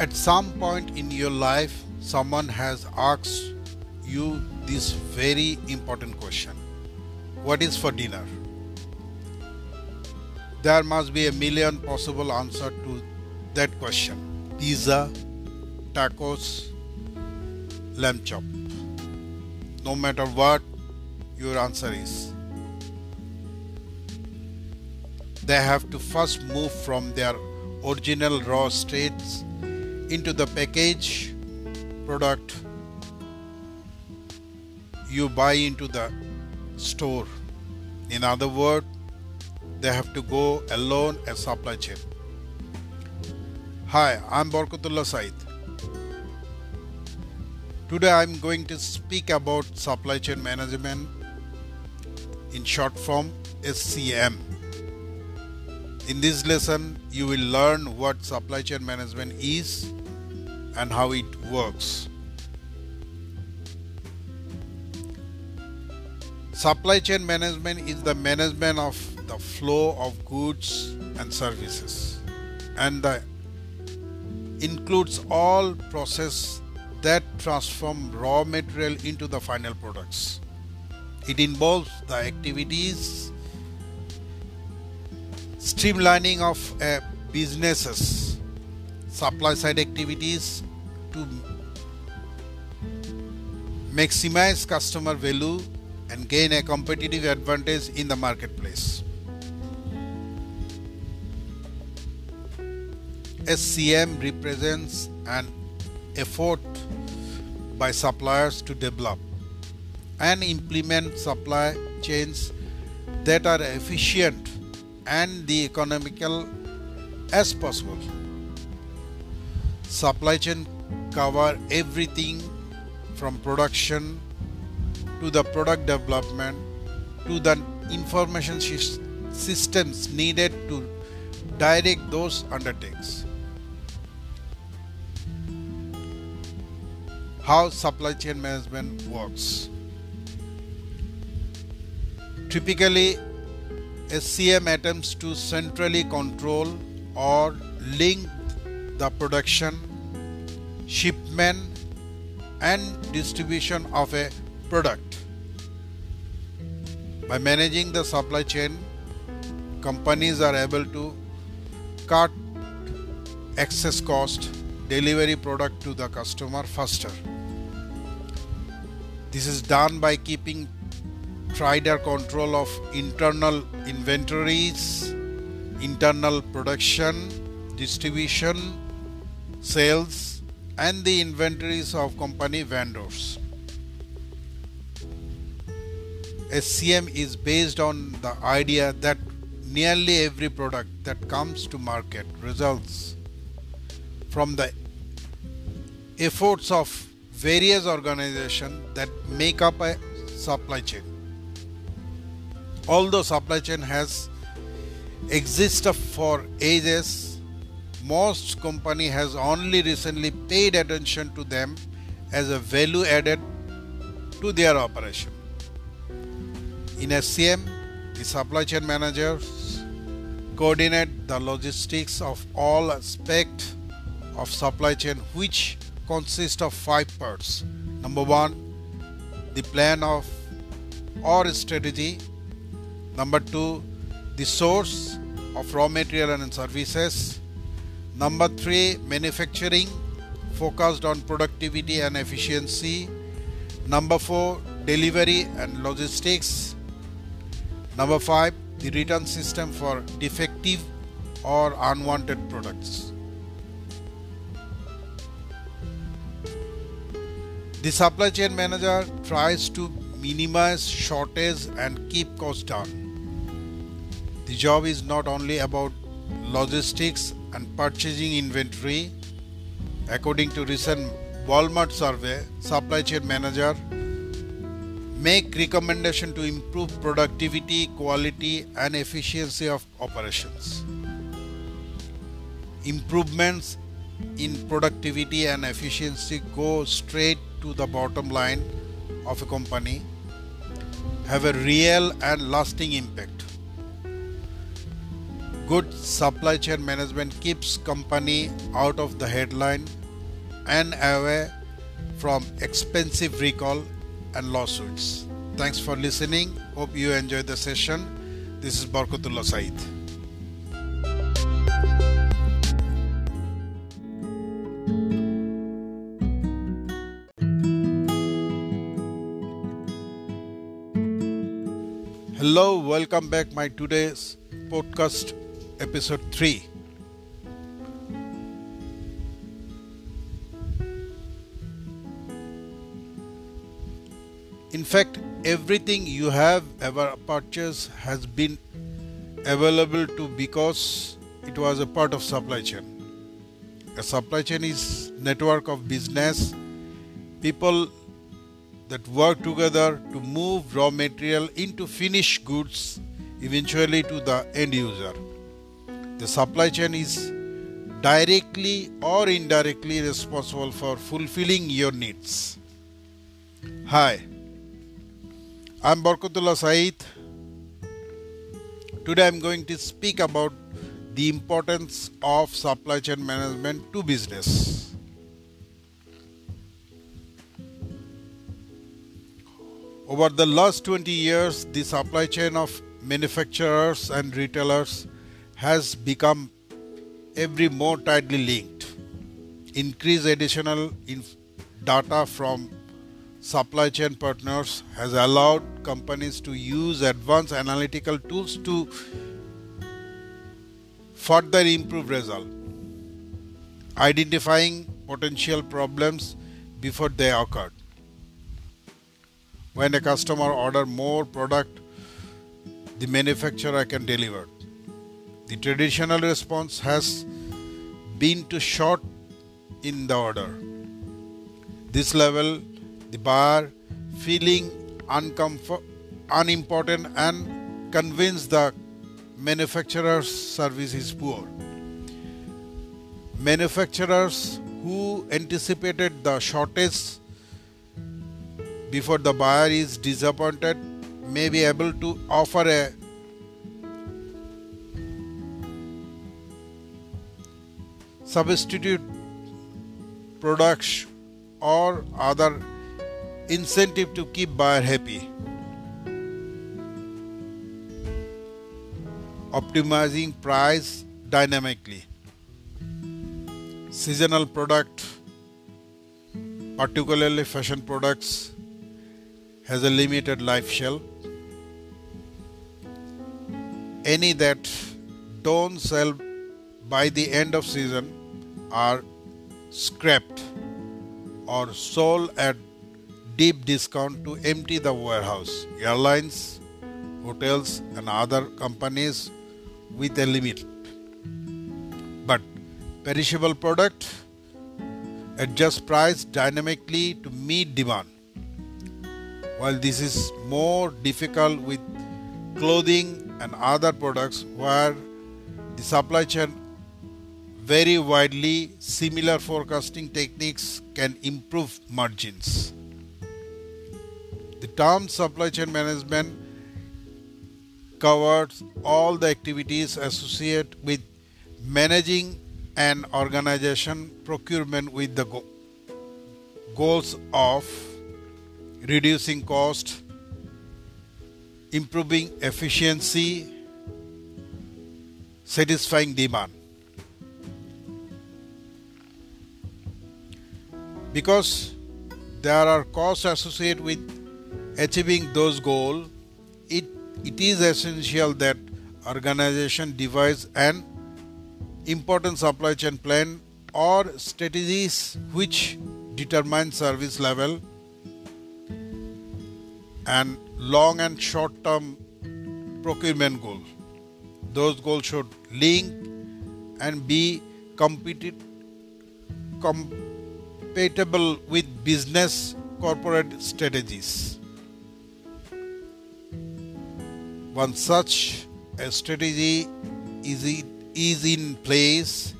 At some point in your life, someone has asked you this very important question What is for dinner? There must be a million possible answers to that question pizza, tacos, lamb chop. No matter what your answer is, they have to first move from their original raw states into the package product you buy into the store. In other words, they have to go alone as supply chain. Hi, I'm Barkatullah Said. Today I'm going to speak about supply chain management in short form SCM. In this lesson, you will learn what supply chain management is and how it works. Supply chain management is the management of the flow of goods and services and includes all process that transform raw material into the final products. It involves the activities streamlining of a businesses supply side activities to maximize customer value and gain a competitive advantage in the marketplace. SCM represents an effort by suppliers to develop and implement supply chains that are efficient and the economical as possible. Supply chain cover everything from production to the product development to the information systems needed to direct those undertakes. how supply chain management works. Typically, SCM attempts to centrally control or link the production, shipment, and distribution of a product. By managing the supply chain, companies are able to cut excess cost, delivery product to the customer faster. This is done by keeping tighter control of internal inventories, internal production, distribution, sales, and the inventories of company vendors. SCM is based on the idea that nearly every product that comes to market results from the efforts of various organizations that make up a supply chain. Although supply chain has existed for ages, most company has only recently paid attention to them as a value added to their operation. In SCM, the supply chain managers coordinate the logistics of all aspects of supply chain which consists of five parts. Number one, the plan of or strategy. Number two, the source of raw material and services. Number three, manufacturing focused on productivity and efficiency. Number four, delivery and logistics. Number five, the return system for defective or unwanted products. The supply chain manager tries to minimize shortage and keep costs down. The job is not only about logistics and purchasing inventory. According to recent Walmart survey, supply chain manager make recommendation to improve productivity, quality and efficiency of operations. Improvements in productivity and efficiency go straight to the bottom line of a company have a real and lasting impact. Good supply chain management keeps company out of the headline and away from expensive recall and lawsuits. Thanks for listening. Hope you enjoyed the session. This is Barkatullah Said. Hello, welcome back my today's podcast episode 3. In fact, everything you have ever purchased has been available to because it was a part of supply chain. A supply chain is network of business people that work together to move raw material into finished goods eventually to the end user. The supply chain is directly or indirectly responsible for fulfilling your needs. Hi, I'm Barkatullah Said. Today I'm going to speak about the importance of supply chain management to business. Over the last 20 years, the supply chain of manufacturers and retailers has become every more tightly linked. Increased additional data from supply chain partners has allowed companies to use advanced analytical tools to further improve result identifying potential problems before they occur when a customer order more product the manufacturer can deliver the traditional response has been to short in the order this level the buyer feeling uncomfort, unimportant and convinced the manufacturer's service is poor. Manufacturers who anticipated the shortage before the buyer is disappointed may be able to offer a substitute products or other incentive to keep buyer happy. Optimizing price dynamically. Seasonal product, particularly fashion products, has a limited life shelf. Any that don't sell by the end of season are scrapped or sold at deep discount to empty the warehouse. Airlines, hotels, and other companies with a limit. But perishable product adjust price dynamically to meet demand. While this is more difficult with clothing and other products where the supply chain vary widely, similar forecasting techniques can improve margins. The term supply chain management covers all the activities associated with managing an organization procurement with the go- goals of reducing cost, improving efficiency, satisfying demand. Because there are costs associated with achieving those goals, it, it is essential that organization devise an important supply chain plan or strategies which determine service level and long and short term procurement goals. Those goals should link and be competitive, compatible with business corporate strategies. Once such a strategy is, is in place,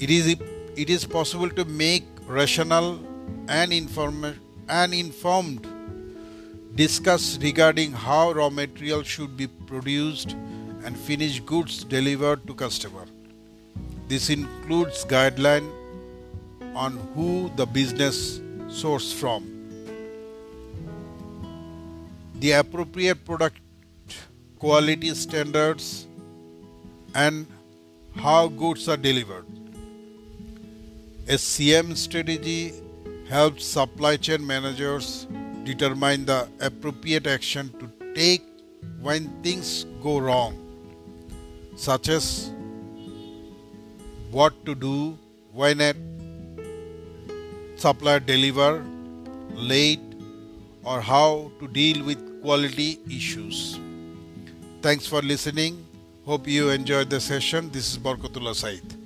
it is, it is possible to make rational and, inform, and informed discuss regarding how raw material should be produced and finished goods delivered to customer. This includes guideline on who the business source from. The appropriate product quality standards and how goods are delivered. SCM strategy helps supply chain managers determine the appropriate action to take when things go wrong, such as what to do when a supplier deliver late or how to deal with quality issues. Thanks for listening. Hope you enjoyed the session. This is Barkatullah Said.